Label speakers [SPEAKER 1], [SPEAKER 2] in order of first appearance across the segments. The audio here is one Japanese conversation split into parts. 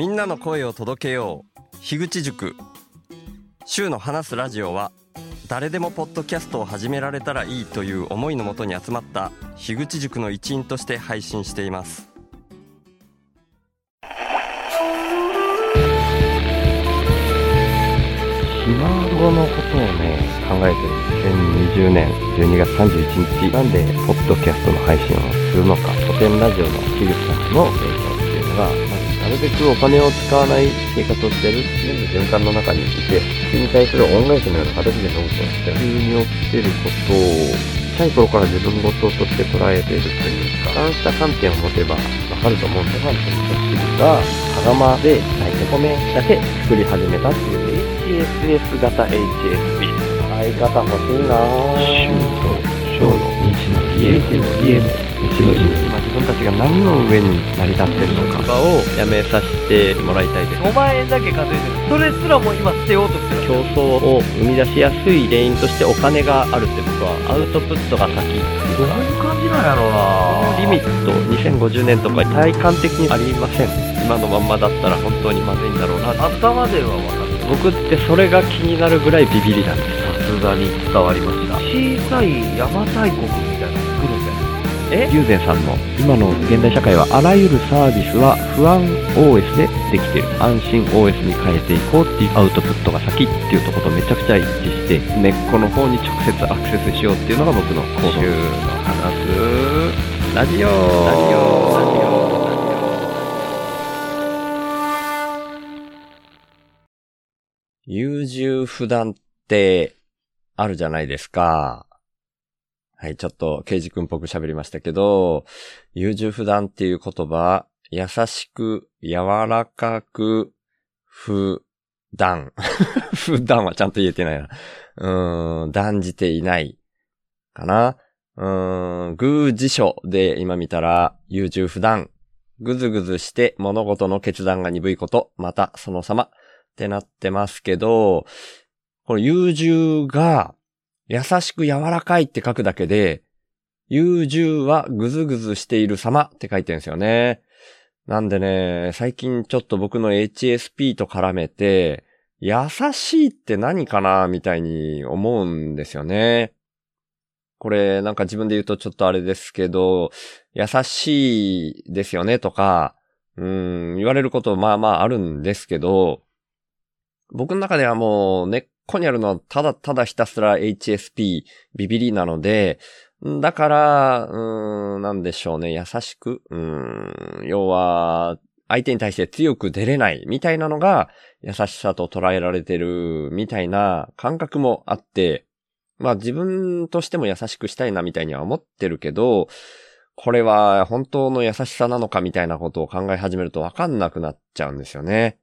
[SPEAKER 1] みんなの声を届けよう。樋口塾。週の話すラジオは誰でもポッドキャストを始められたらいいという思いのもとに集まった樋口塾の一員として配信しています。
[SPEAKER 2] ひ孫のことをね、考えてる。2020年12月31日なんで、ポッドキャストの配信をするのか、古典ラジオの樋口さんの影響っていうのが、るべくお金を使わない生活をしてる全部循環の中にいて、それに対する恩返しのような形でノートをして、急に起きてることを、小さい頃から自分事として捉えているというか、そうした観点を持てばわかると思うんで、ファンという人が、羽釜で炊いて米だけ作り始めたっていう HSS 型 HSP。相方欲しいなぁ。
[SPEAKER 3] 小の日の家の家の日の家
[SPEAKER 2] 自分たちが何の上に成り立ってるのか。をやめさせてもらいたいです。
[SPEAKER 4] 5万円だけ稼いでるそれすらも今捨てようとしてる。
[SPEAKER 2] 競争を生み出しやすい原因としてお金があるって僕はアウトプットが先。
[SPEAKER 4] どういう感じなんやろうな。
[SPEAKER 2] リミット2050年とか体感的にありません。今のまんまだったら本当にまずいんだろうな。
[SPEAKER 4] 頭では分かる
[SPEAKER 2] 僕ってそれが気になるぐらいビビりなんです
[SPEAKER 4] さすがに伝わりました。小さい邪馬台国みたいなの作るんじゃない
[SPEAKER 2] え友禅さんの今の現代社会はあらゆるサービスは不安 OS でできてる。安心 OS に変えていこうっていうアウトプットが先っていうとことめちゃくちゃ一致して根っこの方に直接アクセスしようっていうのが僕の行動。週の話。すラジオ。ラジオ。ラジオ。優柔不断ってあるじゃないですか。はい、ちょっと、ケイジ君っぽく喋りましたけど、優柔不断っていう言葉、優しく、柔らかく、不断。不断はちゃんと言えてないな。うーん、断じていない。かな。うーん、偶辞書で今見たら、優柔不断。ぐずぐずして物事の決断が鈍いこと、またその様ってなってますけど、この優柔が優しく柔らかいって書くだけで、優柔はぐずぐずしている様って書いてるんですよね。なんでね、最近ちょっと僕の HSP と絡めて、優しいって何かなみたいに思うんですよね。これなんか自分で言うとちょっとあれですけど、優しいですよねとか、うん、言われることまあまああるんですけど、僕の中ではもう根っこにあるのはただただひたすら HSP ビビリなので、だから、うーん、なんでしょうね、優しく、うーん、要は、相手に対して強く出れないみたいなのが優しさと捉えられてるみたいな感覚もあって、まあ自分としても優しくしたいなみたいには思ってるけど、これは本当の優しさなのかみたいなことを考え始めるとわかんなくなっちゃうんですよね。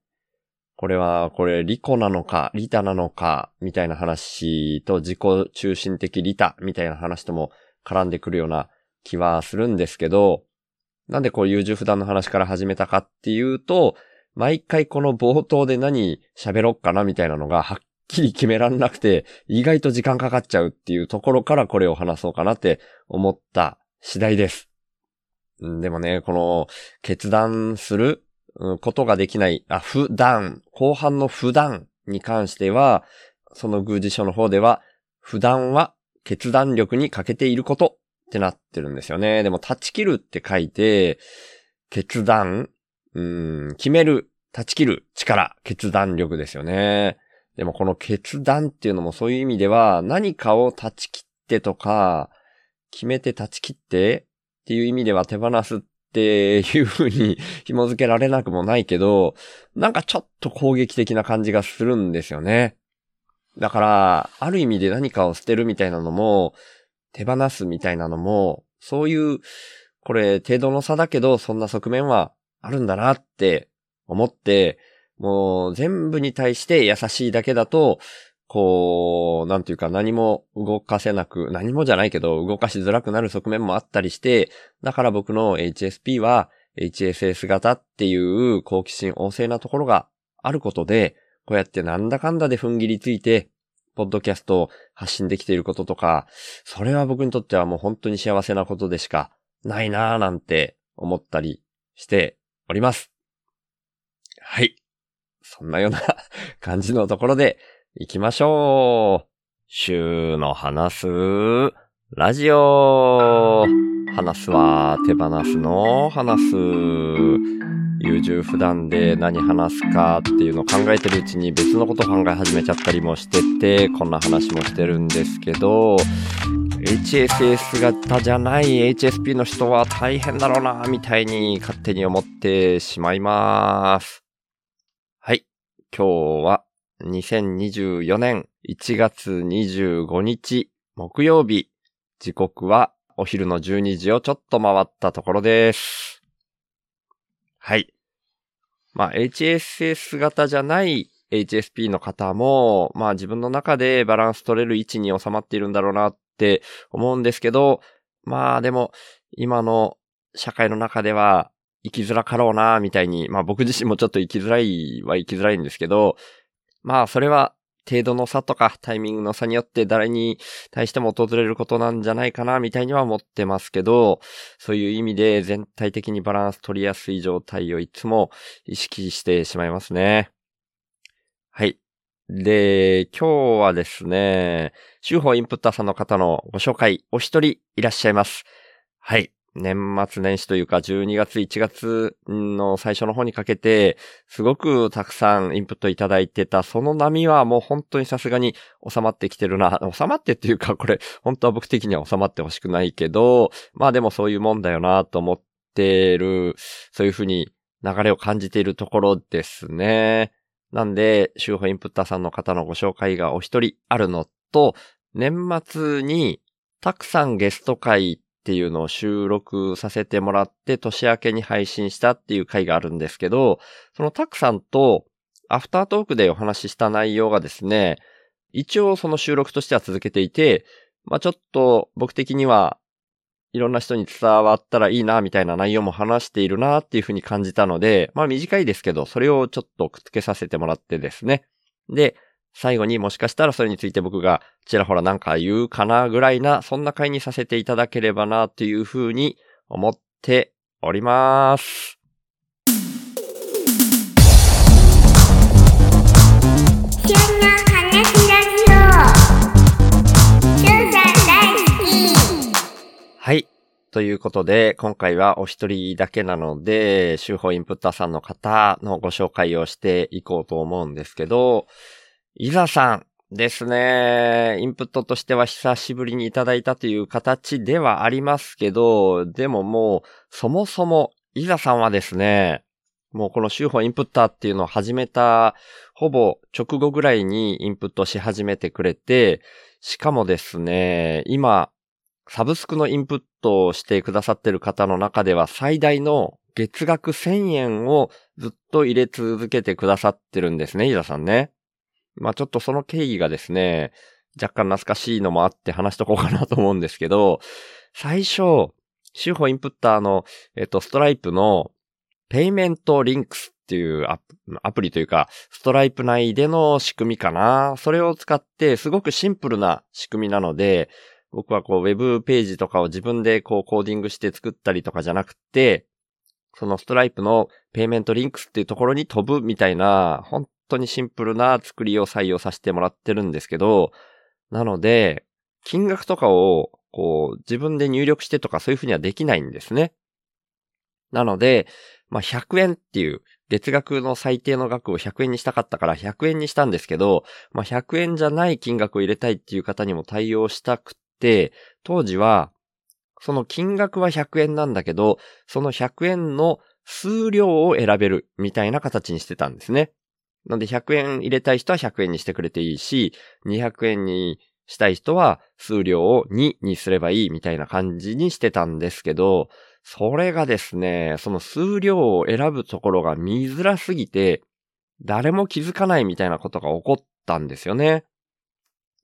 [SPEAKER 2] これは、これ、利己なのか、利他なのか、みたいな話と自己中心的利他みたいな話とも絡んでくるような気はするんですけど、なんでこう優柔不断の話から始めたかっていうと、毎回この冒頭で何喋ろっかなみたいなのがはっきり決めらんなくて、意外と時間かかっちゃうっていうところからこれを話そうかなって思った次第です。でもね、この決断することができない、あ、不断、後半の不断に関しては、その偶辞書の方では、不断は決断力に欠けていることってなってるんですよね。でも、断ち切るって書いて、決断、うん、決める、断ち切る力、決断力ですよね。でもこの決断っていうのもそういう意味では、何かを断ち切ってとか、決めて断ち切ってっていう意味では手放すっっていう風に 紐付けられなくもないけど、なんかちょっと攻撃的な感じがするんですよね。だから、ある意味で何かを捨てるみたいなのも、手放すみたいなのも、そういう、これ程度の差だけど、そんな側面はあるんだなって思って、もう全部に対して優しいだけだと、こう、なんていうか何も動かせなく、何もじゃないけど動かしづらくなる側面もあったりして、だから僕の HSP は HSS 型っていう好奇心旺盛なところがあることで、こうやってなんだかんだで踏ん切りついて、ポッドキャストを発信できていることとか、それは僕にとってはもう本当に幸せなことでしかないなぁなんて思ったりしております。はい。そんなような 感じのところで行きましょう。週の話す、ラジオ。話すは手放すの話す。優柔不断で何話すかっていうのを考えてるうちに別のこと考え始めちゃったりもしてて、こんな話もしてるんですけど、HSS 型じゃない HSP の人は大変だろうな、みたいに勝手に思ってしまいます。はい。今日は2024年1月25日木曜日。時刻はお昼の12時をちょっと回ったところです。はい。まあ、HSS 型じゃない HSP の方も、まあ自分の中でバランス取れる位置に収まっているんだろうなって思うんですけど、まあでも、今の社会の中では生きづらかろうな、みたいに、まあ僕自身もちょっと生きづらいは生きづらいんですけど、まあそれは程度の差とかタイミングの差によって誰に対しても訪れることなんじゃないかな、みたいには思ってますけど、そういう意味で全体的にバランス取りやすい状態をいつも意識してしまいますね。はい。で、今日はですね、週報インプッターさんの方のご紹介、お一人いらっしゃいます。はい。年末年始というか12月1月の最初の方にかけて、すごくたくさんインプットいただいてた、その波はもう本当にさすがに収まってきてるな。収まってっていうか、これ、本当は僕的には収まってほしくないけど、まあでもそういうもんだよなと思ってる、そういうふうに流れを感じているところですね。なんで、週報インプッターさんの方のご紹介がお一人あるのと、年末にたくさんゲスト会っていうのを収録させてもらって年明けに配信したっていう回があるんですけど、そのたくさんとアフタートークでお話しした内容がですね、一応その収録としては続けていて、まあちょっと僕的にはいろんな人に伝わったらいいなみたいな内容も話しているなっていうふうに感じたので、まあ短いですけど、それをちょっとくっつけさせてもらってですね。で、最後にもしかしたらそれについて僕がちらほらなんか言うかなぐらいな、そんな回にさせていただければなというふうに思っております。はい。ということで、今回はお一人だけなので、週報インプッターさんの方のご紹介をしていこうと思うんですけど、いざさんですね。インプットとしては久しぶりにいただいたという形ではありますけど、でももう、そもそも、いざさんはですね、もうこの週報インプッターっていうのを始めた、ほぼ直後ぐらいにインプットし始めてくれて、しかもですね、今、サブスクのインプットをしてくださってる方の中では最大の月額1000円をずっと入れ続けてくださってるんですね、伊沢さんね。まあちょっとその経緯がですね、若干懐かしいのもあって話しとこうかなと思うんですけど、最初、週報インプッターの、えっと、ストライプの Payment Links っていうアプアプリというか、ストライプ内での仕組みかな。それを使ってすごくシンプルな仕組みなので、僕はこう、ウェブページとかを自分でこう、コーディングして作ったりとかじゃなくて、そのストライプの Payment Links っていうところに飛ぶみたいな、本当にシンプルな作りを採用させてもらってるんですけど、なので、金額とかを、こう、自分で入力してとかそういうふうにはできないんですね。なので、まあ、100円っていう、月額の最低の額を100円にしたかったから100円にしたんですけど、まあ、100円じゃない金額を入れたいっていう方にも対応したくて、当時は、その金額は100円なんだけど、その100円の数量を選べるみたいな形にしてたんですね。なので100円入れたい人は100円にしてくれていいし、200円にしたい人は数量を2にすればいいみたいな感じにしてたんですけど、それがですね、その数量を選ぶところが見づらすぎて、誰も気づかないみたいなことが起こったんですよね。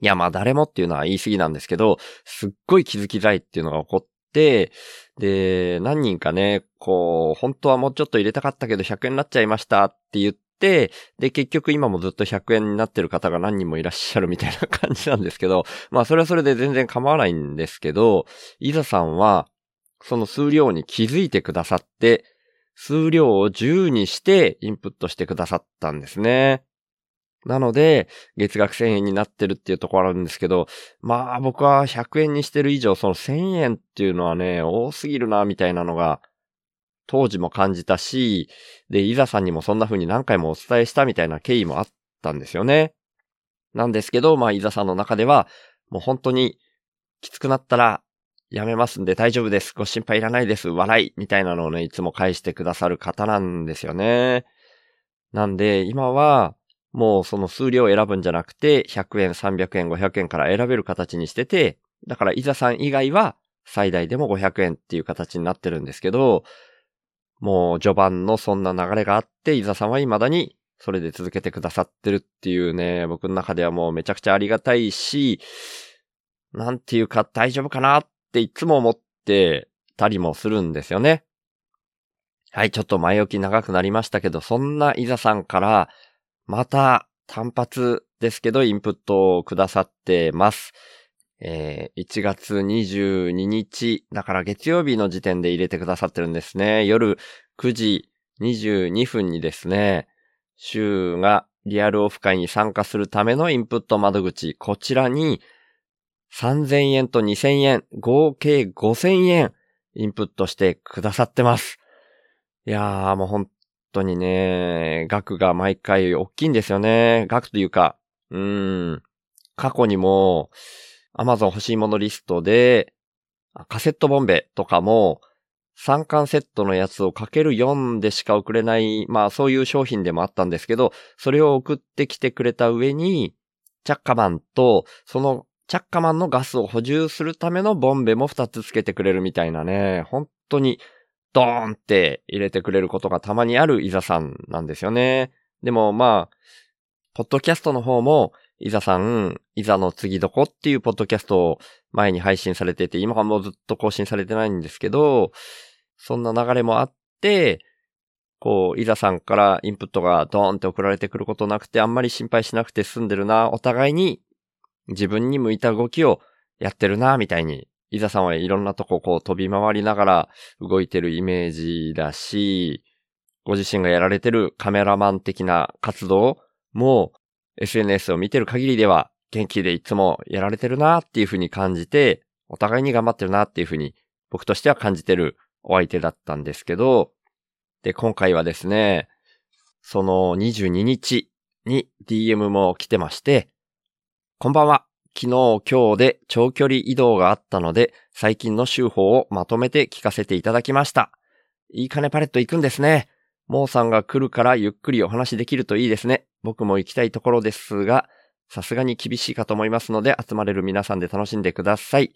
[SPEAKER 2] いや、まあ誰もっていうのは言い過ぎなんですけど、すっごい気づきづらいっていうのが起こって、で、何人かね、こう、本当はもうちょっと入れたかったけど100円になっちゃいましたって言って、で、結局今もずっと100円になってる方が何人もいらっしゃるみたいな感じなんですけど、まあそれはそれで全然構わないんですけど、いざさんは、その数量に気づいてくださって、数量を10にしてインプットしてくださったんですね。なので、月額1000円になってるっていうところあるんですけど、まあ僕は100円にしてる以上、その1000円っていうのはね、多すぎるな、みたいなのが、当時も感じたし、で、いざさんにもそんな風に何回もお伝えしたみたいな経緯もあったんですよね。なんですけど、まあ、いざさんの中では、もう本当にきつくなったらやめますんで大丈夫です。ご心配いらないです。笑い。みたいなのをね、いつも返してくださる方なんですよね。なんで、今は、もうその数量を選ぶんじゃなくて、100円、300円、500円から選べる形にしてて、だから、いざさん以外は、最大でも500円っていう形になってるんですけど、もう序盤のそんな流れがあって、いざさんは未だにそれで続けてくださってるっていうね、僕の中ではもうめちゃくちゃありがたいし、なんていうか大丈夫かなっていつも思ってたりもするんですよね。はい、ちょっと前置き長くなりましたけど、そんなイザさんから、また単発ですけどインプットをくださってます。えー1月22日、だから月曜日の時点で入れてくださってるんですね。夜9時22分にですね、週がリアルオフ会に参加するためのインプット窓口、こちらに3000円と2000円、合計5000円インプットしてくださってます。いやーもう本当にね、額が毎回大きいんですよね。額というか、うーん、過去にも Amazon 欲しいものリストで、カセットボンベとかも、3巻セットのやつをかける4でしか送れない、まあそういう商品でもあったんですけど、それを送ってきてくれた上に、チャッカマンと、そのチャッカマンのガスを補充するためのボンベも2つつけてくれるみたいなね、本当にドーンって入れてくれることがたまにあるイザさんなんですよね。でもまあ、ポッドキャストの方も、イザさん、イザの次どこっていうポッドキャストを前に配信されてて、今はもうずっと更新されてないんですけど、そんな流れもあって、こう、イザさんからインプットがドーンって送られてくることなくて、あんまり心配しなくて済んでるな、お互いに自分に向いた動きをやってるな、みたいに、イザさんはいろんなとここう飛び回りながら動いてるイメージだし、ご自身がやられてるカメラマン的な活動も SNS を見てる限りでは元気でいつもやられてるなっていうふうに感じて、お互いに頑張ってるなっていうふうに僕としては感じてるお相手だったんですけど、で、今回はですね、その22日に DM も来てまして、こんばんは。昨日今日で長距離移動があったので、最近の週報をまとめて聞かせていただきました。いい金パレット行くんですね。モーさんが来るからゆっくりお話できるといいですね。僕も行きたいところですが、さすがに厳しいかと思いますので、集まれる皆さんで楽しんでください。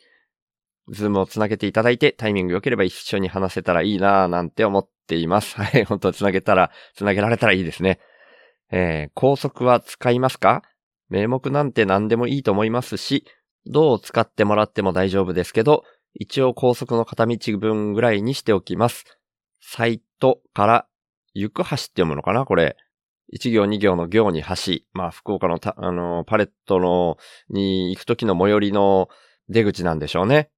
[SPEAKER 2] Zoom をつなげていただいて、タイミング良ければ一緒に話せたらいいなぁなんて思っています。はい、本当つなげたら、つなげられたらいいですね。えー、高速は使いますか？名目なんて何でもいいと思いますし、どう使ってもらっても大丈夫ですけど、一応高速の片道分ぐらいにしておきます。サイトから、行く橋って読むのかな？これ。一行二行の行に橋。まあ、福岡のた、あの、パレットの、に行くときの最寄りの出口なんでしょうね。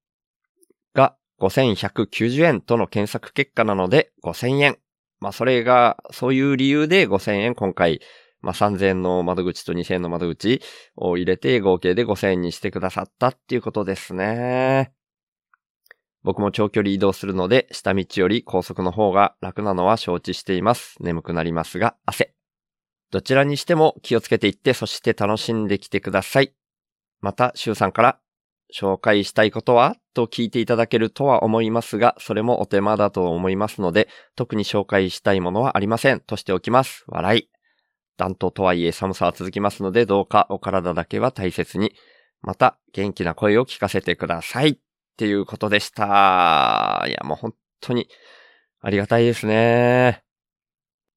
[SPEAKER 2] が、5190円との検索結果なので、5000円。まあ、それが、そういう理由で5000円今回、まあ、3000円の窓口と2000円の窓口を入れて合計で5000円にしてくださったっていうことですね。僕も長距離移動するので、下道より高速の方が楽なのは承知しています。眠くなりますが、汗。どちらにしても気をつけていって、そして楽しんできてください。また、シュウさんから、紹介したいことは？と聞いていただけるとは思いますが、それもお手間だと思いますので、特に紹介したいものはありません。としておきます。笑い。暖冬とはいえ寒さは続きますので、どうかお体だけは大切に。また、元気な声を聞かせてください。っていうことでした。いや、もう本当にありがたいですね。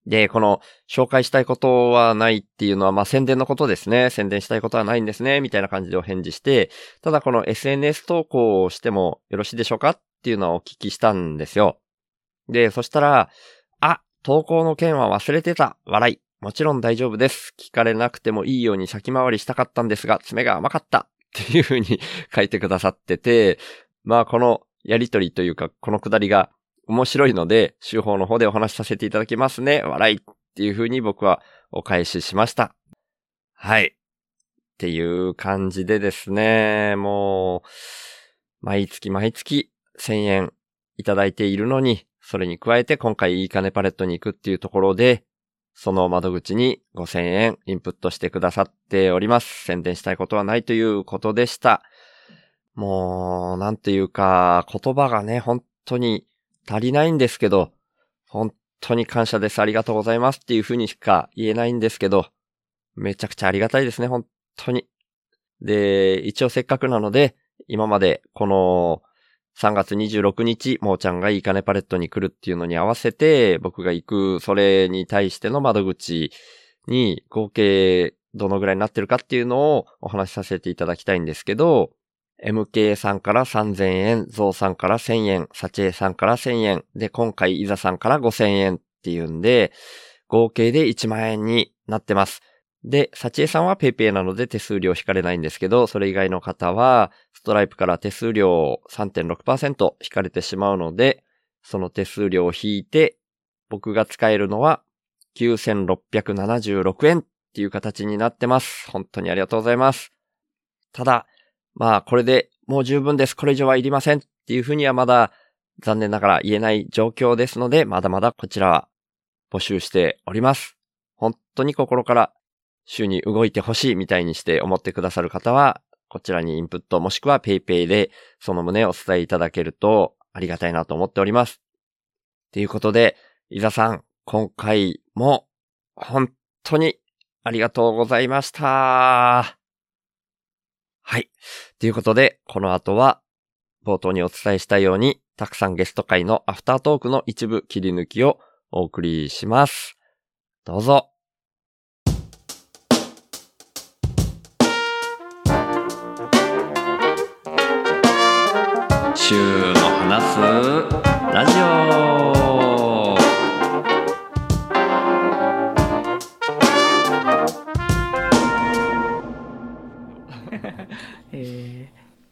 [SPEAKER 2] で、この紹介したいことはないっていうのは、まあ、宣伝のことですね。宣伝したいことはないんですね。みたいな感じでお返事して、ただこの SNS 投稿をしてもよろしいでしょうかっていうのはお聞きしたんですよ。で、そしたら、あ、投稿の件は忘れてた。笑い。もちろん大丈夫です。聞かれなくてもいいように先回りしたかったんですが、爪が甘かった。っていう風に 書いてくださってて、まあこのやりとりというか、このくだりが面白いので、週報の方でお話しさせていただきますね。笑いっていう風に僕はお返ししました。はい。っていう感じでですね、もう、毎月毎月1000円いただいているのに、それに加えて今回いい金パレットに行くっていうところで、その窓口に5000円インプットしてくださっております。宣伝したいことはないということでした。もう、なんていうか、言葉がね、本当に足りないんですけど、本当に感謝です。ありがとうございますっていうふうにしか言えないんですけど、めちゃくちゃありがたいですね、本当に。で、一応せっかくなので、今までこの3月26日、もーちゃんがいい金パレットに来るっていうのに合わせて、僕が行く、それに対しての窓口に合計どのぐらいになってるかっていうのをお話しさせていただきたいんですけど、MK さんから3000円、ゾウさんから1000円、サチエさんから1000円、で、今回イザさんから5000円っていうんで、合計で1万円になってます。で、サチエさんは PayPay なので手数料引かれないんですけど、それ以外の方は、ストライプから手数料3.6%引かれてしまうので、その手数料を引いて、僕が使えるのは9676円っていう形になってます。本当にありがとうございます。ただ、まあこれでもう十分です。これ以上はいりませんっていうふうにはまだ残念ながら言えない状況ですので、まだまだこちらは募集しております。本当に心から週に動いてほしいみたいにして思ってくださる方は、こちらにインプットもしくは PayPay でその旨をお伝えいただけるとありがたいなと思っております。ということで、伊沢さん、今回も本当にありがとうございました。はい。ということで、この後は冒頭にお伝えしたように、たくさんゲスト会のアフタートークの一部切り抜きをお送りします。どうぞ。週の話すラジオ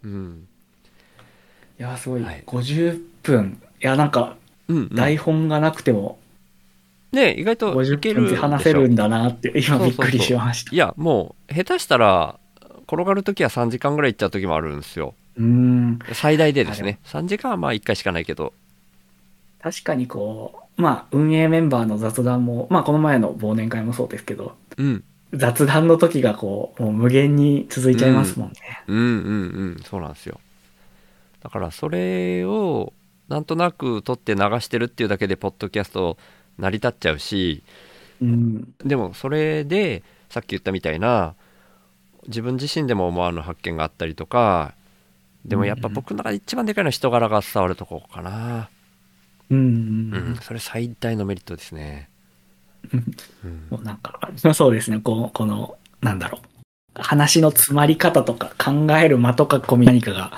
[SPEAKER 2] うん。
[SPEAKER 5] ー、いや、すごい、
[SPEAKER 2] はい
[SPEAKER 5] 50分。いや、なんか、
[SPEAKER 2] うん、うん。
[SPEAKER 5] 台本がなくても、
[SPEAKER 2] ね意外といけ
[SPEAKER 5] 50
[SPEAKER 2] る
[SPEAKER 5] 話せるんだなって、今びっくりしました。
[SPEAKER 2] いや、もう、下手したら、転がるときは3時間ぐらい行っちゃうときもあるんですよ。
[SPEAKER 5] うーん。
[SPEAKER 2] 最大でですね。3時間はまあ1回しかないけど。
[SPEAKER 5] 確かにこう、まあ、運営メンバーの雑談も、まあ、この前の忘年会もそうですけど、
[SPEAKER 2] うん。
[SPEAKER 5] 雑談の時がこう、もう無限に続いちゃいますもんね。
[SPEAKER 2] うんうんうん。そうなんですよ。だから、それを、なんとなく取って流してるっていうだけで、ポッドキャスト成り立っちゃうし、
[SPEAKER 5] うん。
[SPEAKER 2] でも、それで、さっき言ったみたいな、自分自身でも思わぬ発見があったりとか、でもやっぱ僕の中で一番でかいのは人柄が伝わるとこかな。
[SPEAKER 5] うん。
[SPEAKER 2] う
[SPEAKER 5] うん
[SPEAKER 2] ん、それ最大のメリットですね。うん
[SPEAKER 5] もうなんか、そうですね、こうこの、なんだろう。話の詰まり方とか考える間とかこみ何かが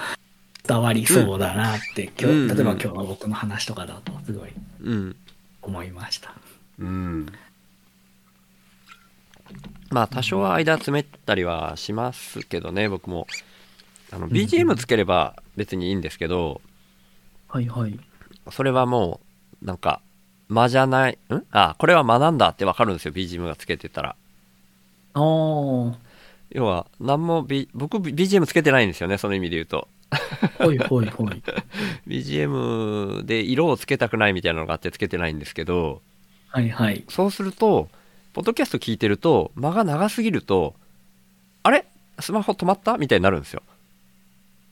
[SPEAKER 5] 伝わりそうだなって、今
[SPEAKER 2] うん
[SPEAKER 5] 日、例えば今日の僕の話とかだとすごい
[SPEAKER 2] うん。
[SPEAKER 5] 思いました。
[SPEAKER 2] うん。まあ、多少は間詰めたりはしますけどね、僕も。あの、BGM つければ別にいいんですけど、
[SPEAKER 5] はいはい。
[SPEAKER 2] それはもう、なんか、間じゃない、ん？あ、これは間なんだってわかるんですよ、BGM がつけてたら。
[SPEAKER 5] ああ、
[SPEAKER 2] 要は、なんも、B、僕 BGM つけてないんですよね、その意味で言うと。
[SPEAKER 5] ほいほいほい。
[SPEAKER 2] BGM で色をつけたくないみたいなのがあってつけてないんですけど、
[SPEAKER 5] はいはい。
[SPEAKER 2] そうすると、ポッドキャスト聞いてると、間が長すぎると、あれ？スマホ止まった？みたいになるんですよ。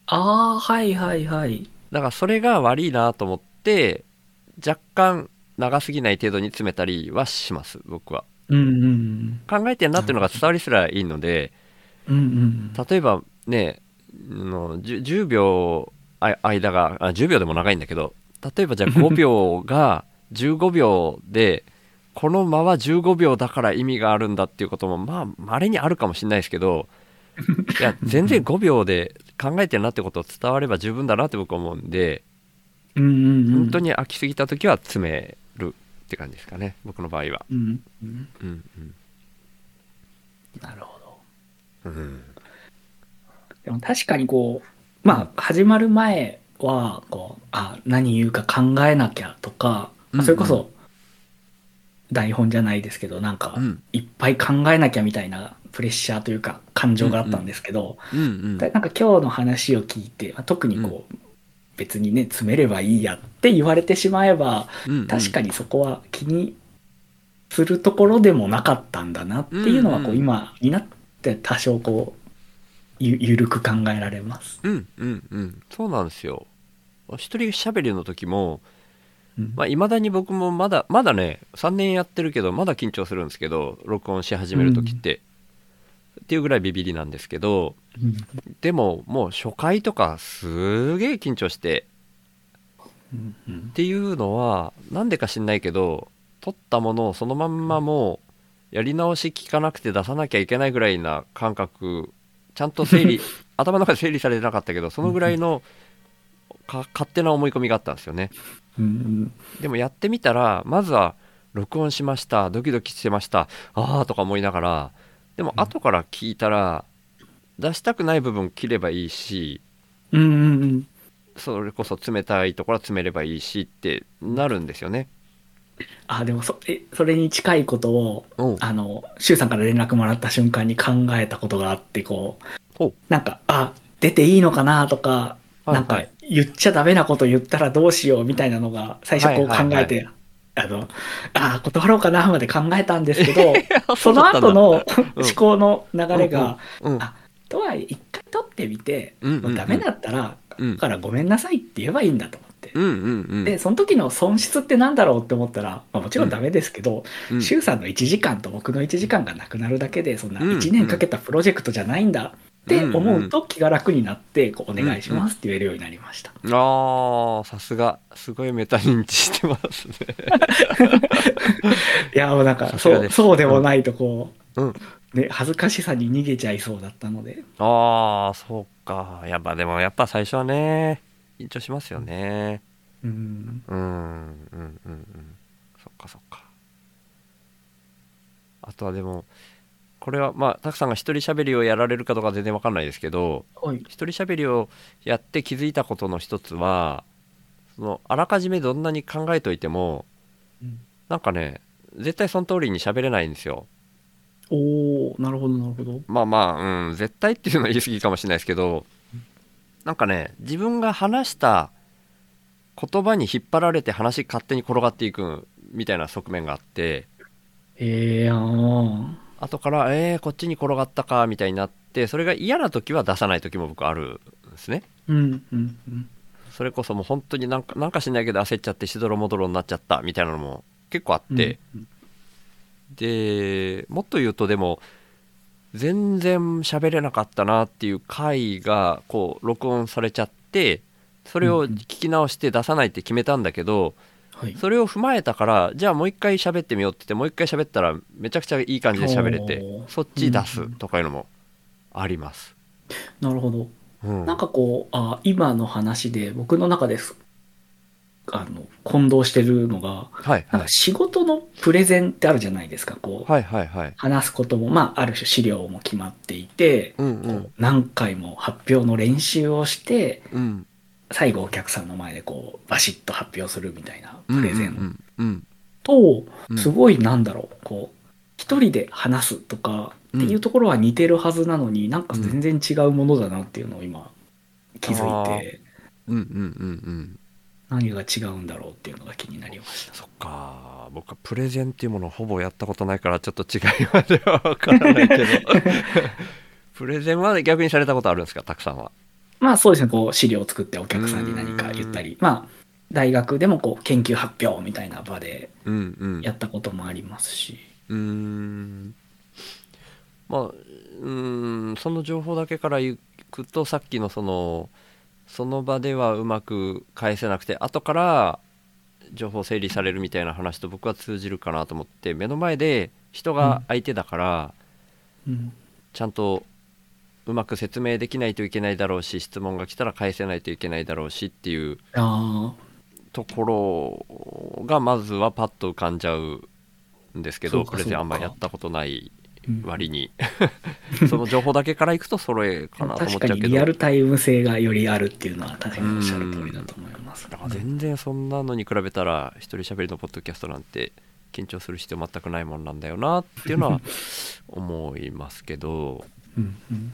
[SPEAKER 5] ああ、はいはいはい。
[SPEAKER 2] だからそれが悪いなと思って、若干長すぎない程度に詰めたりはします、僕は。
[SPEAKER 5] うんうん
[SPEAKER 2] 考えてんなっていうのが伝わりすらいいので、
[SPEAKER 5] うん。うんうん。
[SPEAKER 2] 例えばね、あの 10, 10秒あ間があ、10秒でも長いんだけど、例えばじゃあ5秒が 15秒で、この間は15秒だから意味があるんだっていうことも、まあ、稀にあるかもしれないですけど、いや、全然5秒で考えてるなってことを伝われば十分だなって僕は思うんで、
[SPEAKER 5] うんうんうん。
[SPEAKER 2] 本当に飽きすぎた時は詰めるって感じですかね、僕の場合は。
[SPEAKER 5] うんうん。
[SPEAKER 2] うんうん
[SPEAKER 5] なるほど。
[SPEAKER 2] うん
[SPEAKER 5] でも確かにこう、まあ、始まる前は、こう、あ、何言うか考えなきゃとか、
[SPEAKER 2] うんうん
[SPEAKER 5] それこそ、台本じゃないですけど、なんか
[SPEAKER 2] う、ん。
[SPEAKER 5] いっぱい考えなきゃみたいなプレッシャーというか、感情があったんですけど、
[SPEAKER 2] うんうん。
[SPEAKER 5] でなんか今日の話を聞いて、まあ特にこう、別にね、詰めればいいやって言われてしまえば、確か
[SPEAKER 2] に。
[SPEAKER 5] にそこは気にするところでもなかったんだなっていうのは、こう、
[SPEAKER 2] うんうん
[SPEAKER 5] 今になって多少こう、ゆ、ゆるく考えられます。
[SPEAKER 2] うんうんうん。そうなんですよ。一人喋りの時も、
[SPEAKER 5] うん
[SPEAKER 2] まあ、未だに僕もまだ、まだね、3年やってるけど、まだ緊張するんですけど、録音し始める時って。っていうぐらいビビりなんですけど、
[SPEAKER 5] うん。
[SPEAKER 2] でももう初回とかすげえ緊張して
[SPEAKER 5] うんうん
[SPEAKER 2] っていうのはなんでか知んないけど撮ったものをそのまんまもうやり直し聞かなくて出さなきゃいけないぐらいな感覚ちゃんと整理 頭の中で整理されてなかったけどそのぐらいのか勝手な思い込みがあったんですよね。
[SPEAKER 5] うん
[SPEAKER 2] でもやってみたらまずは録音しましたドキドキしてましたああとか思いながらでも後から聞いたら出したくない部分切ればいいし
[SPEAKER 5] うんうんうん。
[SPEAKER 2] それこそ冷たいところは詰めればいいしってなるんですよね。
[SPEAKER 5] あ、でもそ、え、それに近いことを、
[SPEAKER 2] う。ん
[SPEAKER 5] あの、シュウさんから連絡もらった瞬間に考えたことがあって、こ
[SPEAKER 2] ほう。
[SPEAKER 5] う、なんか、あ、出ていいのかなとか、
[SPEAKER 2] はい
[SPEAKER 5] なんか
[SPEAKER 2] はい、
[SPEAKER 5] 言っちゃダメなこと言ったらどうしようみたいなのが、最初こう考
[SPEAKER 2] はいはいはい。
[SPEAKER 5] えて、あの、あ、断ろうかなまで考えたんですけど、
[SPEAKER 2] そ
[SPEAKER 5] の後の思
[SPEAKER 2] うん。
[SPEAKER 5] 考の流れが、
[SPEAKER 2] うん
[SPEAKER 5] あとはいえ一回撮ってみて、もうダメだったら、
[SPEAKER 2] うん。
[SPEAKER 5] だからごめんなさいって言えばいいんだと思って。で、その時の損失ってなんだろうって思ったら、まあ、もちろんダメですけど、
[SPEAKER 2] うん。
[SPEAKER 5] さんの1時間と僕の1時間がなくなるだけで、そんな
[SPEAKER 2] うん
[SPEAKER 5] 1年かけたプロジェクトじゃないんだって思うと気が楽になって、こうお願いしますって言えるようになりました。
[SPEAKER 2] あーさすがすごいメタ認知してますね。
[SPEAKER 5] いや、もうなんか、そう、そうでもないとこう、
[SPEAKER 2] うん
[SPEAKER 5] ね、恥ずかしさに逃げちゃいそうだったので。
[SPEAKER 2] ああそうかやっぱでもやっぱ最初はね緊張しますよね。
[SPEAKER 5] うん。
[SPEAKER 2] うんうんうんうんそっかそっか。あとはでもこれはまあたくさんが一人喋りをやられるかどうか全然わかんないですけど
[SPEAKER 5] はい。
[SPEAKER 2] 一人喋りをやって気づいたことの一つはそのあらかじめどんなに考えといても
[SPEAKER 5] うん
[SPEAKER 2] なんかね絶対その通りに喋れないんですよ
[SPEAKER 5] おー、なるほど、なるほど。
[SPEAKER 2] まあまあうん絶対っていうのは言い過ぎかもしれないですけどなんかね自分が話した言葉に引っ張られて話勝手に転がっていくみたいな側面があって
[SPEAKER 5] えー、あー。
[SPEAKER 2] 後からえー、こっちに転がったかみたいになってそれが嫌な時は出さない時も僕あるんですね。
[SPEAKER 5] うん、うん、うん。
[SPEAKER 2] それこそもう本当になんかなんかしないけど焦っちゃってしどろもどろになっちゃったみたいなのも結構あって、
[SPEAKER 5] うん
[SPEAKER 2] でもっと言うとでも全然喋れなかったなっていう回がこう録音されちゃってそれを聞き直して出さないって決めたんだけど、
[SPEAKER 5] はい。
[SPEAKER 2] それを踏まえたからじゃあもう一回喋ってみようって言ってもう一回喋ったらめちゃくちゃいい感じで喋れてそっち出すとかいうのもあります。
[SPEAKER 5] なるほど。
[SPEAKER 2] うん
[SPEAKER 5] なんかこう、あ今の話で僕の中です。あの、混同してるのが、
[SPEAKER 2] はいはい
[SPEAKER 5] なんか仕事のプレゼンってあるじゃないですか。こう、
[SPEAKER 2] はいはいはい。
[SPEAKER 5] 話すことも、まあ、ある種資料も決まっていて、
[SPEAKER 2] うんう
[SPEAKER 5] ん何回も発表の練習をして、
[SPEAKER 2] うん
[SPEAKER 5] 最後お客さんの前でこう、バシッと発表するみたいな
[SPEAKER 2] うん
[SPEAKER 5] プレゼン。と、
[SPEAKER 2] うん。
[SPEAKER 5] すごいなんだろう、こう、一人で話すとかっていうところは似てるはずなのに、なんか全然違うものだなっていうのを今気づいて、
[SPEAKER 2] うんうんうんうん。
[SPEAKER 5] 何が違うんだろうっていうのが気になりました。
[SPEAKER 2] そっか。僕はプレゼンっていうものをほぼやったことないからちょっと違いまでは分からないけど。プレゼンは逆にされたことあるんですか？たくさんは
[SPEAKER 5] まあそうですね、こう資料を作ってお客さんに何か言ったり、まあ大学でもこう研究発表みたいな場で
[SPEAKER 2] うんうん。
[SPEAKER 5] やったこともありますし。
[SPEAKER 2] うーん。まあうーんその情報だけからいくとさっきのそのその場ではうまく返せなくて後から情報整理されるみたいな話と僕は通じるかなと思って目の前で人が相手だから、
[SPEAKER 5] うん。
[SPEAKER 2] ちゃんとうまく説明できないといけないだろうし質問が来たら返せないといけないだろうしっていう
[SPEAKER 5] あ
[SPEAKER 2] ところがまずはパッと浮かんじゃうんですけどプレゼンあんまやったことない割に。その情報だけからいくとそれかなと思っちゃうけど。
[SPEAKER 5] にリアルタイム性がよりあるっていうのは確かにおっしゃる通りだと思います。
[SPEAKER 2] だから全然そんなのに比べたら一人喋りのポッドキャストなんて緊張する必要全くないもんなんだよなっていうのは思いますけど
[SPEAKER 5] うんうん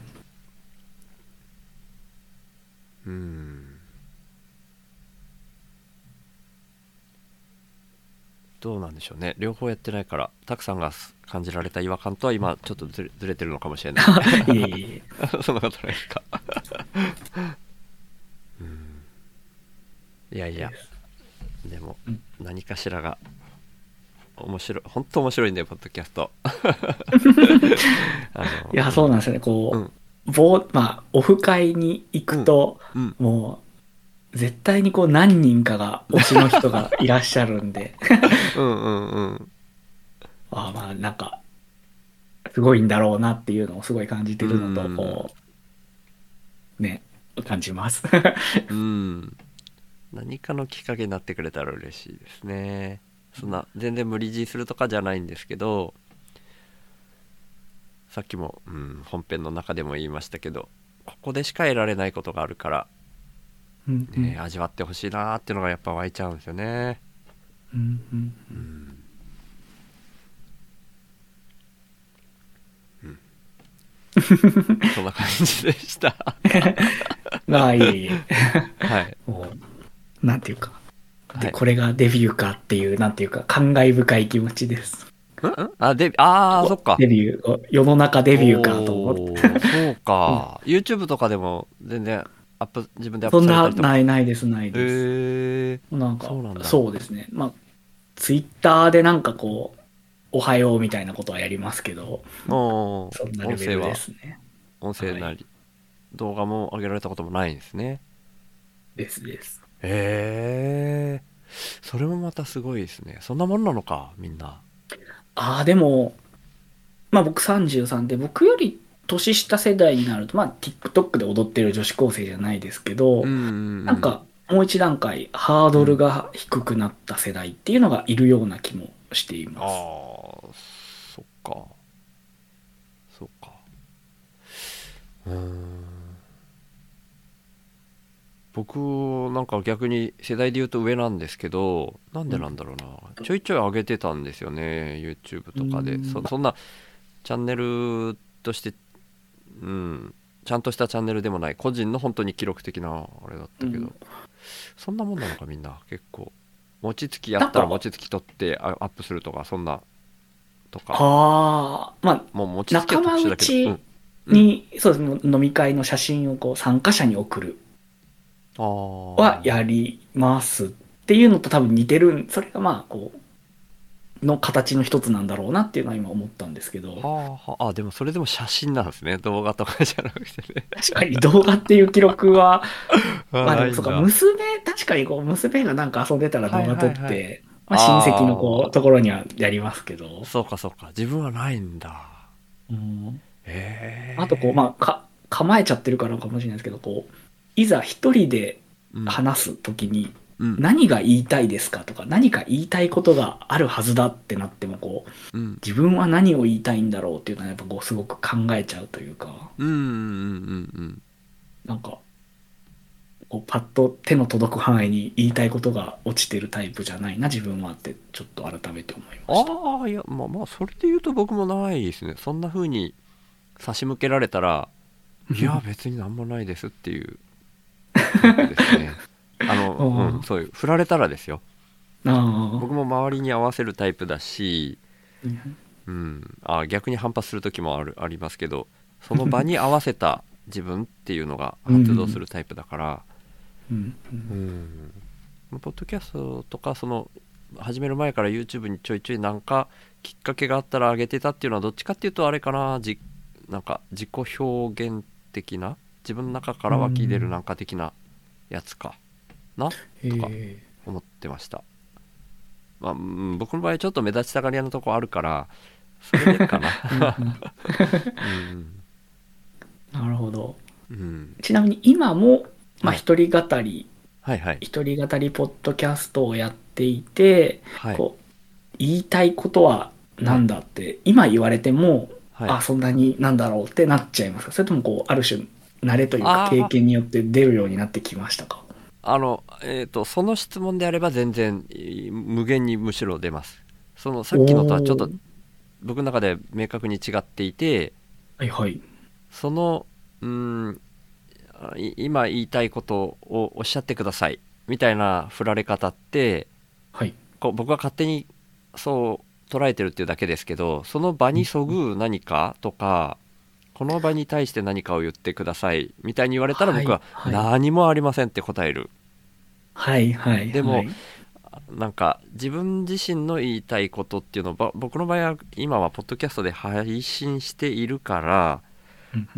[SPEAKER 2] うん。どうなんでしょうね。両方やってないからたくさんが感じられた違和感とは今ちょっとずれずれてるのかもしれない。
[SPEAKER 5] いえいえ。
[SPEAKER 2] そんなことないですか。うん。いやいや。でも
[SPEAKER 5] うん。
[SPEAKER 2] 何かしらが面白い本当面白いんだよポッドキャスト。
[SPEAKER 5] いや、そうなんですよね。こう、
[SPEAKER 2] うん
[SPEAKER 5] ぼまあ、オフ会に行くと、
[SPEAKER 2] うん
[SPEAKER 5] もう、絶対にこう何人かが、推しの人がいらっしゃるんで、
[SPEAKER 2] うんうんうん。
[SPEAKER 5] あまあ、なんか、すごいんだろうなっていうのをすごい感じてるのと、
[SPEAKER 2] うん。
[SPEAKER 5] こう、ね、感じます。
[SPEAKER 2] うん。何かのきっかけになってくれたら嬉しいですね。そんな全然無理強いするとかじゃないんですけどさっきも、うん、本編の中でも言いましたけどここでしか得られないことがあるから、
[SPEAKER 5] うんうん。
[SPEAKER 2] ね味わってほしいなーっていうのがやっぱ湧いちゃうんですよね。
[SPEAKER 5] うんうん
[SPEAKER 2] うん。そんな感じでした。
[SPEAKER 5] まあ、いえいえ。
[SPEAKER 2] はい。
[SPEAKER 5] もう、なんていうか、で
[SPEAKER 2] はい。
[SPEAKER 5] これがデビューかっていう、なんていうか、感慨深い気持ちです。
[SPEAKER 2] んん？あデビあーそっか。
[SPEAKER 5] デビュー、世の中デビューかと思って。
[SPEAKER 2] そうか、YouTube とかでも全然アップ自分でアッ
[SPEAKER 5] そんな、
[SPEAKER 2] プされたりとか。
[SPEAKER 5] ないないです、ないです。
[SPEAKER 2] へえ
[SPEAKER 5] なんか
[SPEAKER 2] そうなんだ。
[SPEAKER 5] そうですね。まあ、ツイッターでなんかこう、おはようみたいなことはやりますけど、
[SPEAKER 2] お
[SPEAKER 5] そんなレベルですね。
[SPEAKER 2] 音声なり、動画も上げられたこともないんですね。
[SPEAKER 5] ですです。
[SPEAKER 2] へえそれもまたすごいですね。そんなもんなのかみんな
[SPEAKER 5] ああ、でも、まあ僕33で、僕より年下世代になると、まあ TikTok で踊ってる女子高生じゃないですけど、
[SPEAKER 2] ん
[SPEAKER 5] なんかもう一段階ハードルが低くなった世代っていうのがいるような気もしてい
[SPEAKER 2] ああ
[SPEAKER 5] ます。
[SPEAKER 2] そっか。そっか。うーん僕なんか逆に世代で言うと上なんですけどなんでなんだろうな、ちょいちょい上げてたんですよね YouTube とかで。
[SPEAKER 5] うん。
[SPEAKER 2] そそんなチャンネルとしてうん。ちゃんとしたチャンネルでもない。個人の本当に記録的なあれだったけど、
[SPEAKER 5] うん。
[SPEAKER 2] そんなもんなのかみんな。結構餅つきやったら餅つき取ってあアップするとかそんなとか。
[SPEAKER 5] ああ、ま
[SPEAKER 2] もう餅つきは特殊だけど、
[SPEAKER 5] 仲間あ、に、そうです。ね、飲み会の写真をこう参加者に送る。
[SPEAKER 2] うん、ああ
[SPEAKER 5] はやりますっていうのと多分似てるん、それがまあこう、の形の一つなんだろうなっていうのは今思ったんですけど、
[SPEAKER 2] はあはあ。あでもそれでも写真なんですね。動画とかじゃなくてね。
[SPEAKER 5] 確かに動画っていう記録は、まあでもそうか、娘、確かにこう、娘がなんか遊んでたら動画撮って、
[SPEAKER 2] はいはい。はい
[SPEAKER 5] まあ親戚のこう、ところにはやりますけど、
[SPEAKER 2] そうかそうか。自分はないんだ。
[SPEAKER 5] うん。あとこう、まあ、か、構えちゃってるからかもしれないですけど、こう、いざ一人で
[SPEAKER 2] うん。
[SPEAKER 5] 話すときに、
[SPEAKER 2] うん。
[SPEAKER 5] 何が言いたいですかとか、何か言いたいことがあるはずだってなっても、こう、
[SPEAKER 2] うん。
[SPEAKER 5] 自分は何を言いたいんだろうっていうのはやっぱこう、すごく考えちゃうというか、なんか、こうパッと手の届く範囲に言いたいことが落ちてるタイプじゃないな、自分はって、ちょっと改めて思いました。
[SPEAKER 2] ああいやまあまあそれで言うと僕もないですね。そんな風に差し向けられたら いや別になんもないですっていうですね。あの、
[SPEAKER 5] うん
[SPEAKER 2] うん、そういう振られたらですよ。
[SPEAKER 5] あ
[SPEAKER 2] 僕も周りに合わせるタイプだし
[SPEAKER 5] あ、
[SPEAKER 2] うん、あ逆に反発する時もあるありますけどその場に合わせた自分っていうのが発動するタイプだから、
[SPEAKER 5] うん、
[SPEAKER 2] うん。ポッドキャストとかその始める前から YouTube にちょいちょいなんかきっかけがあったら上げてたっていうのはどっちかっていうとあれかなじなんか自己表現的な自分の中から湧き出るなんか的なやつか。な？
[SPEAKER 5] え
[SPEAKER 2] とか
[SPEAKER 5] え
[SPEAKER 2] 思ってました、まあ、うん僕の場合ちょっと目立ちたがり屋のとこあるからそれでかな。うん。
[SPEAKER 5] なるほど。
[SPEAKER 2] うん。
[SPEAKER 5] ちなみに今も、まあ、
[SPEAKER 2] はい。
[SPEAKER 5] 一人語り、
[SPEAKER 2] はいはい。
[SPEAKER 5] 一人語りポッドキャストをやっていて、
[SPEAKER 2] はい。
[SPEAKER 5] こう、言いたいことは何だって、今言われても、
[SPEAKER 2] はい。
[SPEAKER 5] あ、そんなになんだろうってなっちゃいますか？それともこう、ある種、慣れというか経験によって出るようになってきましたか？
[SPEAKER 2] あの、えっ、と、その質問であれば全然い無限にむしろ出ます。その、さっきのとはちょっと僕の中で明確に違っていて、
[SPEAKER 5] はいはい。
[SPEAKER 2] その、うーん、今言いたいことをおっしゃってくださいみたいな振られ方って、
[SPEAKER 5] はい。
[SPEAKER 2] こう僕は勝手にそう捉えてるっていうだけですけどその場にそぐう何かとかこの場に対して何かを言ってくださいみたいに言われたら僕は何もありませんって答える、
[SPEAKER 5] はいはい。
[SPEAKER 2] でも
[SPEAKER 5] はい
[SPEAKER 2] なんか自分自身の言いたいことっていうのをば僕の場合は今はポッドキャストで配信しているから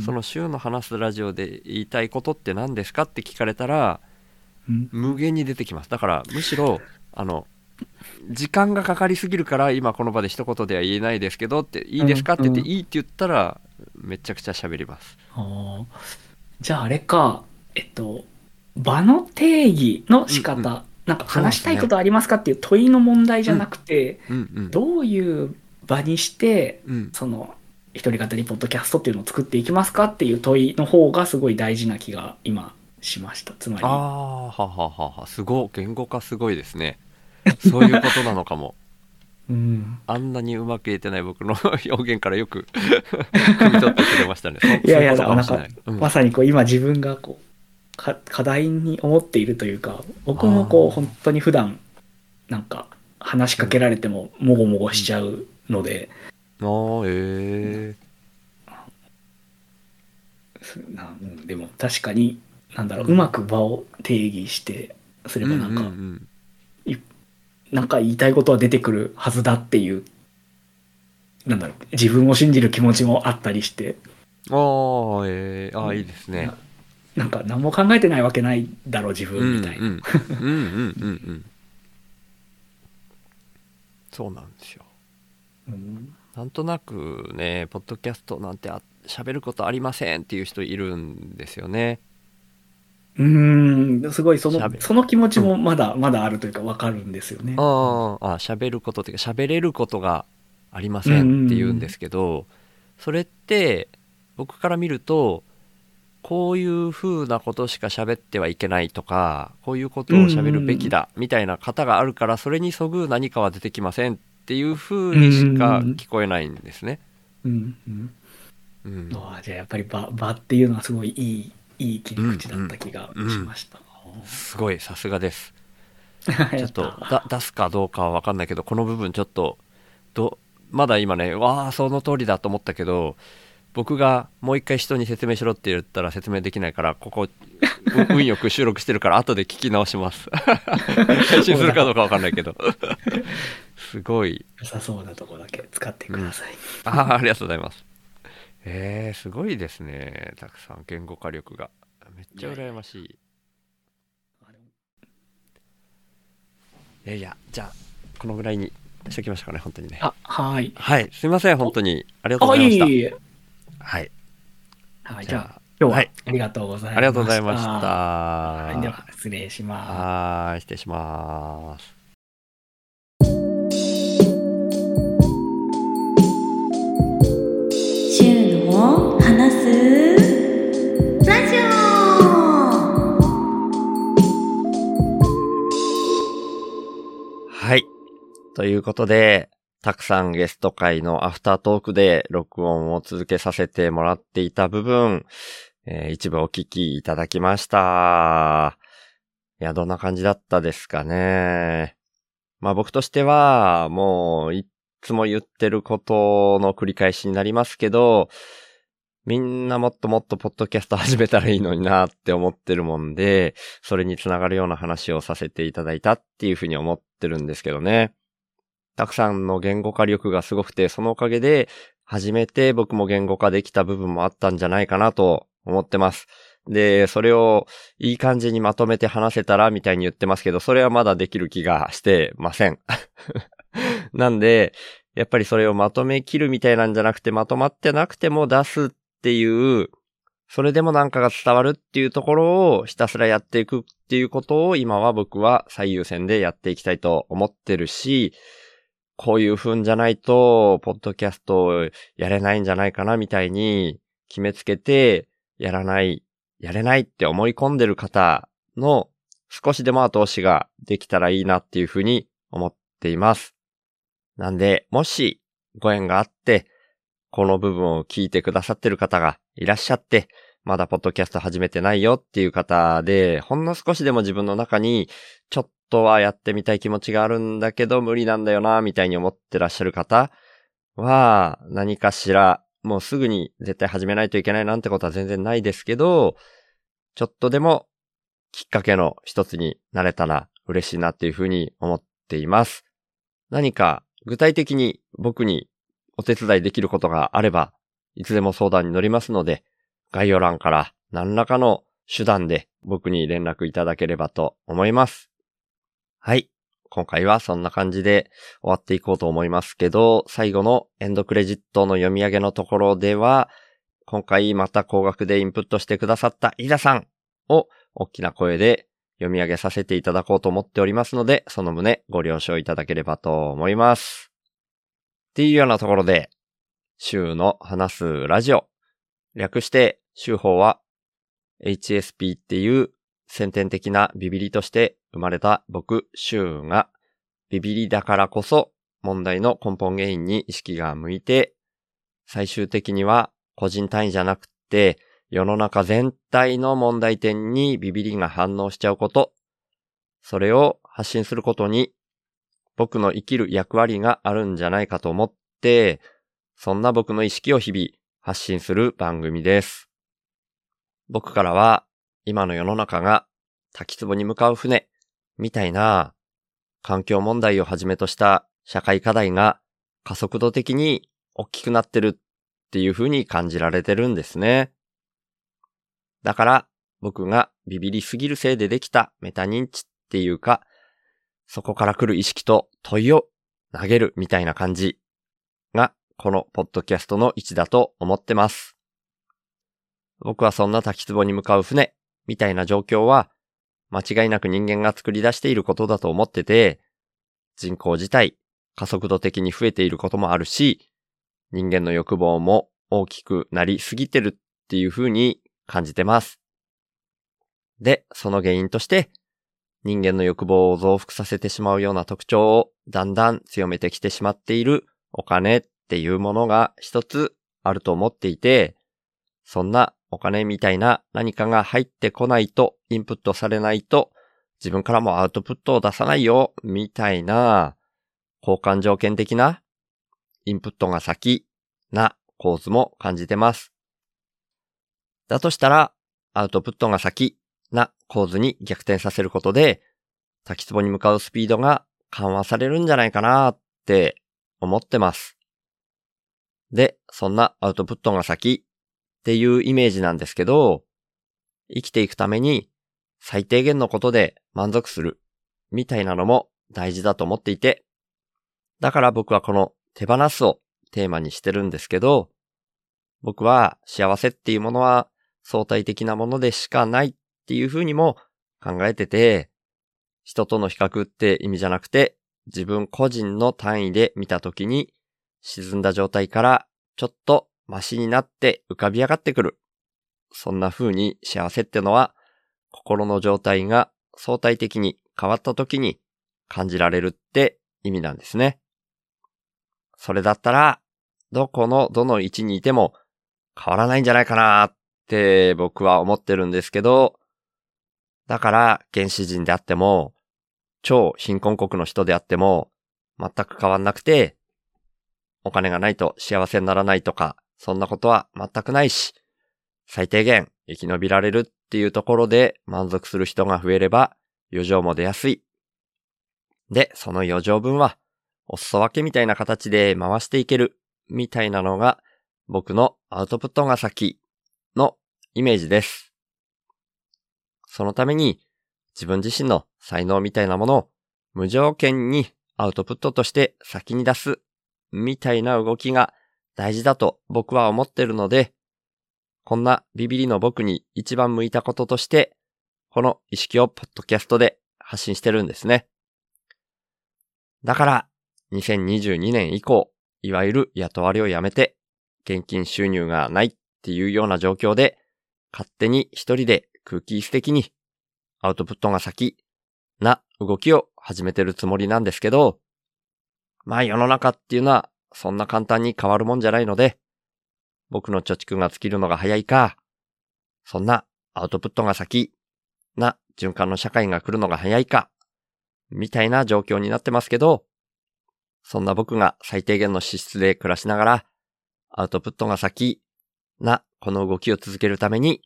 [SPEAKER 2] その週の話すラジオで言いたいことって何ですかって聞かれたら
[SPEAKER 5] うん。
[SPEAKER 2] 無限に出てきます。だからむしろあの時間がかかりすぎるから今この場で一言では言えないですけどっていいですかって言って
[SPEAKER 5] うん
[SPEAKER 2] いいって言ったらめちゃくちゃ喋ります。
[SPEAKER 5] あー。じゃああれか、えっと、場の定義の仕方、
[SPEAKER 2] うんう
[SPEAKER 5] なんか話したいことありますかっていう問いの問題じゃなくて、
[SPEAKER 2] うんうん
[SPEAKER 5] どういう場にして、
[SPEAKER 2] うん。
[SPEAKER 5] その、一人語りポッドキャストっていうのを作っていきますかっていう問いの方がすごい大事な気が今しました。つまり、
[SPEAKER 2] ああはははは。すごい。言語化すごいですね。そういうことなのかも
[SPEAKER 5] うん。
[SPEAKER 2] あんなにうまく言えてない僕の 表現からよく 汲み取ってくれましたね。そ
[SPEAKER 5] いやいや
[SPEAKER 2] なん
[SPEAKER 5] まさにこう今自分がこうか課題に思っているというか僕もこ
[SPEAKER 2] あー。
[SPEAKER 5] う本当に普段なんか話しかけられてももごもごしちゃうので、
[SPEAKER 2] あーえ
[SPEAKER 5] すなうんでも確かになんだろううまく場を定義してす
[SPEAKER 2] ー
[SPEAKER 5] ればなんか、
[SPEAKER 2] うんうん
[SPEAKER 5] なんか言いたいことは出てくるはずだっていうなんだろう自分を信じる気持ちもあったりして
[SPEAKER 2] うん、ああ、えー、あーいいですね。
[SPEAKER 5] なんか何も考えてないわけないだろう自分みたいな、
[SPEAKER 2] うんうんうんうんうんうん そうなんですよ。
[SPEAKER 5] うん
[SPEAKER 2] なんとなくね、ポッドキャストなんてあ喋ることありませんっていう人いるんですよね。
[SPEAKER 5] うーん、すごいそのその気持ちもまだ、まだあるというかわかるんですよね。
[SPEAKER 2] あーあ喋ることっていうか喋れることがありませんって言うんですけど、それって僕から見るとこういう風なことしか喋ってはいけないとかこういうことを喋るべきだみたいな方があるからそれにそぐう何かは出てきませんっていう風にしか聞こえないんですね。
[SPEAKER 5] うんうん。
[SPEAKER 2] うん。
[SPEAKER 5] ああじゃあやっぱり場場っていうのはすごいいいいい切り口だった気がしました。
[SPEAKER 2] すごいさすがです。
[SPEAKER 5] ち
[SPEAKER 2] ちょっとだ出すかどうかは分かんないけどこの部分ちょっとどまだ今ねわあその通りだと思ったけど僕がもう一回人に説明しろって言ったら説明できないからここう 運よく収録してるから後で聞き直します。配信するかどうか分かんないけど。すごい。
[SPEAKER 5] 良さそうなとこだけ使ってください。
[SPEAKER 2] あーありがとうございますえー、すごいですね。たくさん言語化力が。めっちゃ羨ましい。いやいやじゃあこのぐらいにしときましょうかね本当にね。
[SPEAKER 5] あはい。
[SPEAKER 2] はい。すいません本当に。ありがとうご
[SPEAKER 5] あ
[SPEAKER 2] ざいました。
[SPEAKER 5] いえいえ。
[SPEAKER 2] はい。
[SPEAKER 5] はい、
[SPEAKER 2] じゃあ
[SPEAKER 5] 今日
[SPEAKER 2] は
[SPEAKER 5] はい。ありがとうございました。
[SPEAKER 2] ありがとうございました。
[SPEAKER 5] はい、では失礼します。
[SPEAKER 2] はーい失礼しますということでたくさんゲスト会のアフタートークで録音を続けさせてもらっていた部分、えー一部お聞きいただきました。いや、どんな感じだったですかね。まあ僕としては、もういつも言ってることの繰り返しになりますけど、みんなもっともっとポッドキャスト始めたらいいのになって思ってるもんで、それにつながるような話をさせていただいたっていうふうに思ってるんですけどね。たくさんの言語化力がすごくて、そのおかげで、初めて僕も言語化できた部分もあったんじゃないかなと思ってます。で、それをいい感じにまとめて話せたらみたいに言ってますけど、それはまだできる気がしてません。なんで、やっぱりそれをまとめきるみたいなんじゃなくて、まとまってなくても出すっていう、それでもなんかが伝わるっていうところをひたすらやっていくっていうことを今は僕は最優先でやっていきたいと思ってるし、こういう風じゃないと、ポッドキャストやれないんじゃないかなみたいに決めつけて、やらない、やれないって思い込んでる方の少しでも後押しができたらいいなっていう風に思っています。なんで、もしご縁があって、この部分を聞いてくださってる方がいらっしゃって、まだポッドキャスト始めてないよっていう方で、ほんの少しでも自分の中に、ちょっとはやってみたい気持ちがあるんだけど無理なんだよな、みたいに思ってらっしゃる方は、何かしら、もうすぐに絶対始めないといけないなんてことは全然ないですけど、ちょっとでもきっかけの一つになれたら嬉しいなっていうふうに思っています。何か具体的に僕にお手伝いできることがあれば、いつでも相談に乗りますので、概要欄から何らかの手段で僕に連絡いただければと思います。はい。今回はそんな感じで終わっていこうと思いますけど、最後のエンドクレジットの読み上げのところでは、今回また高額でインプットしてくださったイダさんを大きな声で読み上げさせていただこうと思っておりますので、その旨ご了承いただければと思います。っていうようなところで、週の話すラジオ。略して、週報は HSP っていう先天的なビビリとして生まれた僕、週がビビリだからこそ問題の根本原因に意識が向いて、最終的には個人単位じゃなくて世の中全体の問題点にビビリが反応しちゃうこと、それを発信することに僕の生きる役割があるんじゃないかと思って、そんな僕の意識を日々発信する番組です。僕からは今の世の中が滝壺に向かう船みたいな環境問題をはじめとした社会課題が加速度的に大きくなってるっていう風に感じられてるんですね。だから僕がビビりすぎるせいでできたメタ認知っていうか、そこから来る意識と問いを投げるみたいな感じがこのポッドキャストの位置だと思ってます。僕はそんな滝壺に向かう船みたいな状況は間違いなく人間が作り出していることだと思ってて、人口自体加速度的に増えていることもあるし、人間の欲望も大きくなりすぎてるっていう風に感じてます。で、その原因として、人間の欲望を増幅させてしまうような特徴をだんだん強めてきてしまっているお金っていうものが一つあると思っていて、そんなお金みたいな何かが入ってこないと、インプットされないと、自分からもアウトプットを出さないよ、みたいな、交換条件的な、インプットが先な構図も感じてます。だとしたら、アウトプットが先な構図に逆転させることで、滝壺に向かうスピードが緩和されるんじゃないかなって思ってます。で、そんなアウトプットが先っていうイメージなんですけど、生きていくために最低限のことで満足するみたいなのも大事だと思っていて、だから僕はこの手放すをテーマにしてるんですけど、僕は幸せっていうものは相対的なものでしかないっていうふうにも考えてて、人との比較って意味じゃなくて、自分個人の単位で見たときに沈んだ状態からちょっとマシになって浮かび上がってくる。そんな風に幸せってのは心の状態が相対的に変わった時に感じられるって意味なんですね。それだったらどこのどの位置にいても変わらないんじゃないかなって僕は思ってるんですけど、だから原始人であっても超貧困国の人であっても全く変わんなくてお金がないと幸せにならないとかそんなことは全くないし、最低限生き延びられるっていうところで満足する人が増えれば余剰も出やすい。で、その余剰分はお裾分けみたいな形で回していけるみたいなのが僕のアウトプットが先のイメージです。そのために自分自身の才能みたいなものを無条件にアウトプットとして先に出すみたいな動きが大事だと僕は思ってるので、こんなビビリの僕に一番向いたこととして、この意識をポッドキャストで発信してるんですね。だから、2022年以降、いわゆる雇われをやめて、現金収入がないっていうような状況で、勝手に一人で空気質的にアウトプットが先な動きを始めてるつもりなんですけど、まあ世の中っていうのはそんな簡単に変わるもんじゃないので、僕の貯蓄が尽きるのが早いか、そんなアウトプットが先な循環の社会が来るのが早いか、みたいな状況になってますけど、そんな僕が最低限の資質で暮らしながら、アウトプットが先なこの動きを続けるために、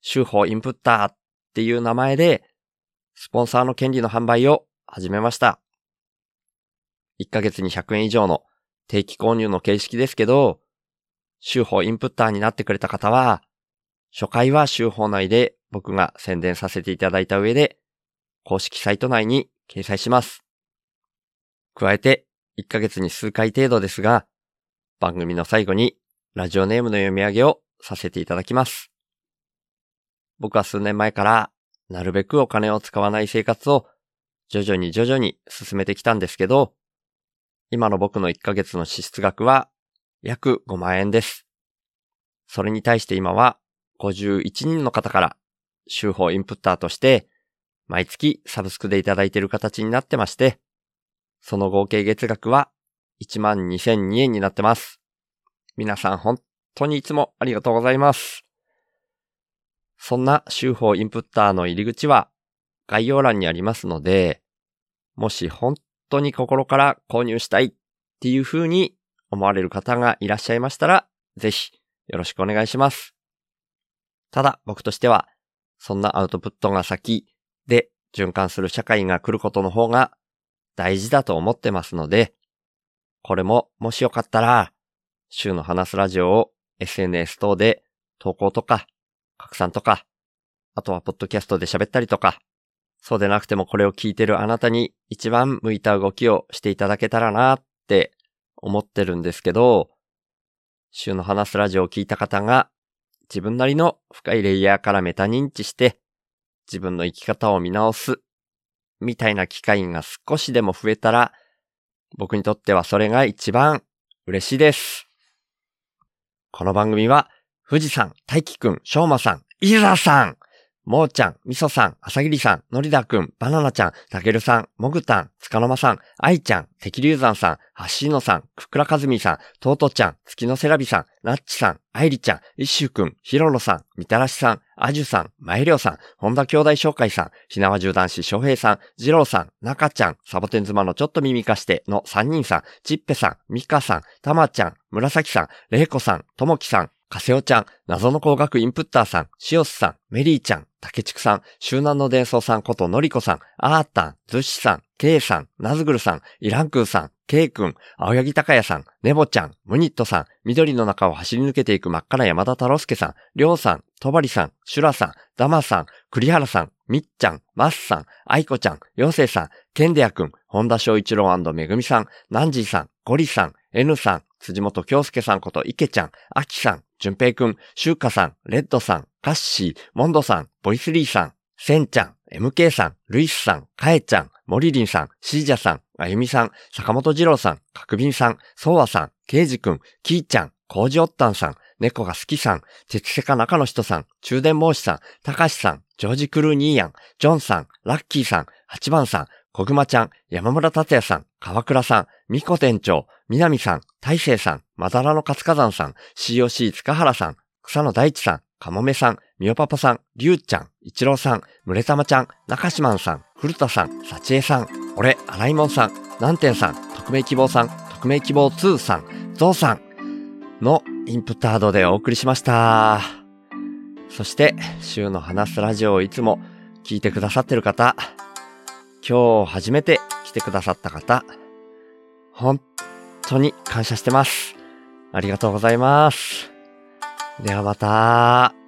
[SPEAKER 2] 週報インプッターっていう名前で、スポンサーの権利の販売を始めました。1ヶ月に100円以上の定期購入の形式ですけど、週報インプッターになってくれた方は、初回は週報内で僕が宣伝させていただいた上で、公式サイト内に掲載します。加えて、1ヶ月に数回程度ですが、番組の最後にラジオネームの読み上げをさせていただきます。僕は数年前から、なるべくお金を使わない生活を徐々に徐々に進めてきたんですけど、今の僕の1ヶ月の支出額は約5万円です。それに対して今は51人の方から週報インプッターとして毎月サブスクでいただいている形になってまして、その合計月額は1万2002円になってます。皆さん本当にいつもありがとうございます。そんな週報インプッターの入り口は概要欄にありますので、もし本当当に心から購入したいっていう風に思われる方がいらっしゃいましたら、ぜひよろしくお願いします。ただ僕としては、そんなアウトプットが先で循環する社会が来ることの方が大事だと思ってますので、これももしよかったら、週の話すラジオを SNS 等で投稿とか拡散とか、あとはポッドキャストで喋ったりとか、そうでなくてもこれを聞いてるあなたに一番向いた動きをしていただけたらなって思ってるんですけど、週の話すラジオを聞いた方が自分なりの深いレイヤーからメタ認知して自分の生き方を見直すみたいな機会が少しでも増えたら僕にとってはそれが一番嬉しいです。この番組は富士山、大輝くん、しょうまさん、伊沢さん、もーちゃん、みそさん、あさぎりさん、のりだくん、バナナちゃん、たけるさん、もぐたん、つかのまさん、あいちゃん、てきりゅうざんさん、はっしーのさん、くくらかずみさん、とうとちゃん、月のせらびさん、なっちさん、あいりちゃん、いっしゅうくん、ひろろさん、みたらしさん、あじゅさん、まいりょうさん、本田兄弟紹介さん、ひなわじゅう男子翔平さん、じろうさん、なかちゃん、サボテン妻のちょっと耳かしての3人さん、ちっぺさん、みかさん、たまちゃん、むらさきさん、れいこさん、ともきさん、かせおちゃん、謎の工学インプッターさん、しおすさん、メリーちゃん、たけちくさん、周南の伝送さんことのりこさん、あーたん、ずしさん、けいさん、なずぐるさん、イランクーさん、けいくん、青柳高也さん、ねぼちゃん、ムニットさん、緑の中を走り抜けていく真っ赤な山田太郎介さん、りょうさん、とばりさん、シュラさん、ダマさん、栗原さん、みっちゃん、マスさん、あいこちゃん、よせいさん、ケンデアくん、本田翔一郎めぐみさん、ナンジーさん、ゴリさん、N さん、辻本京介さんこと池ちゃん、あきさん、じゅんぺいくん、しゅうかさん、レッドさん、カッシー、モンドさん、ボイスリーさん、センちゃん、MK さん、ルイスさん、カエちゃん、モリリンさん、シージャさん、あゆみさん、坂本二郎さん、かくびんさん、ソワさん、ケイジくん、キーちゃん、コウジオッタンさん、猫が好きさん、鉄セカ中の人さん、中電申しさん、たかしさん、ジョージ・クルーニーヤン、ジョンさん、ラッキーさん、八番さん、小熊ちゃん、山村達也さん、川倉さん、みこ店長、南さん、大成さん、まだらの活火山さん、COC 塚原さん、草野大地さん、かもめさん、みよパパさん、りゅうちゃん、一郎さん、むれたまちゃん、中島さん、古田さん、さちえさん、俺、荒井もんさん、南天さん、匿名希望さん、匿名希望2さん、ゾウさんのインプットアードでお送りしました。そして、週の話すラジオをいつも聞いてくださってる方、今日初めて来てくださった方、本当に感謝してます。ありがとうございます。ではまた。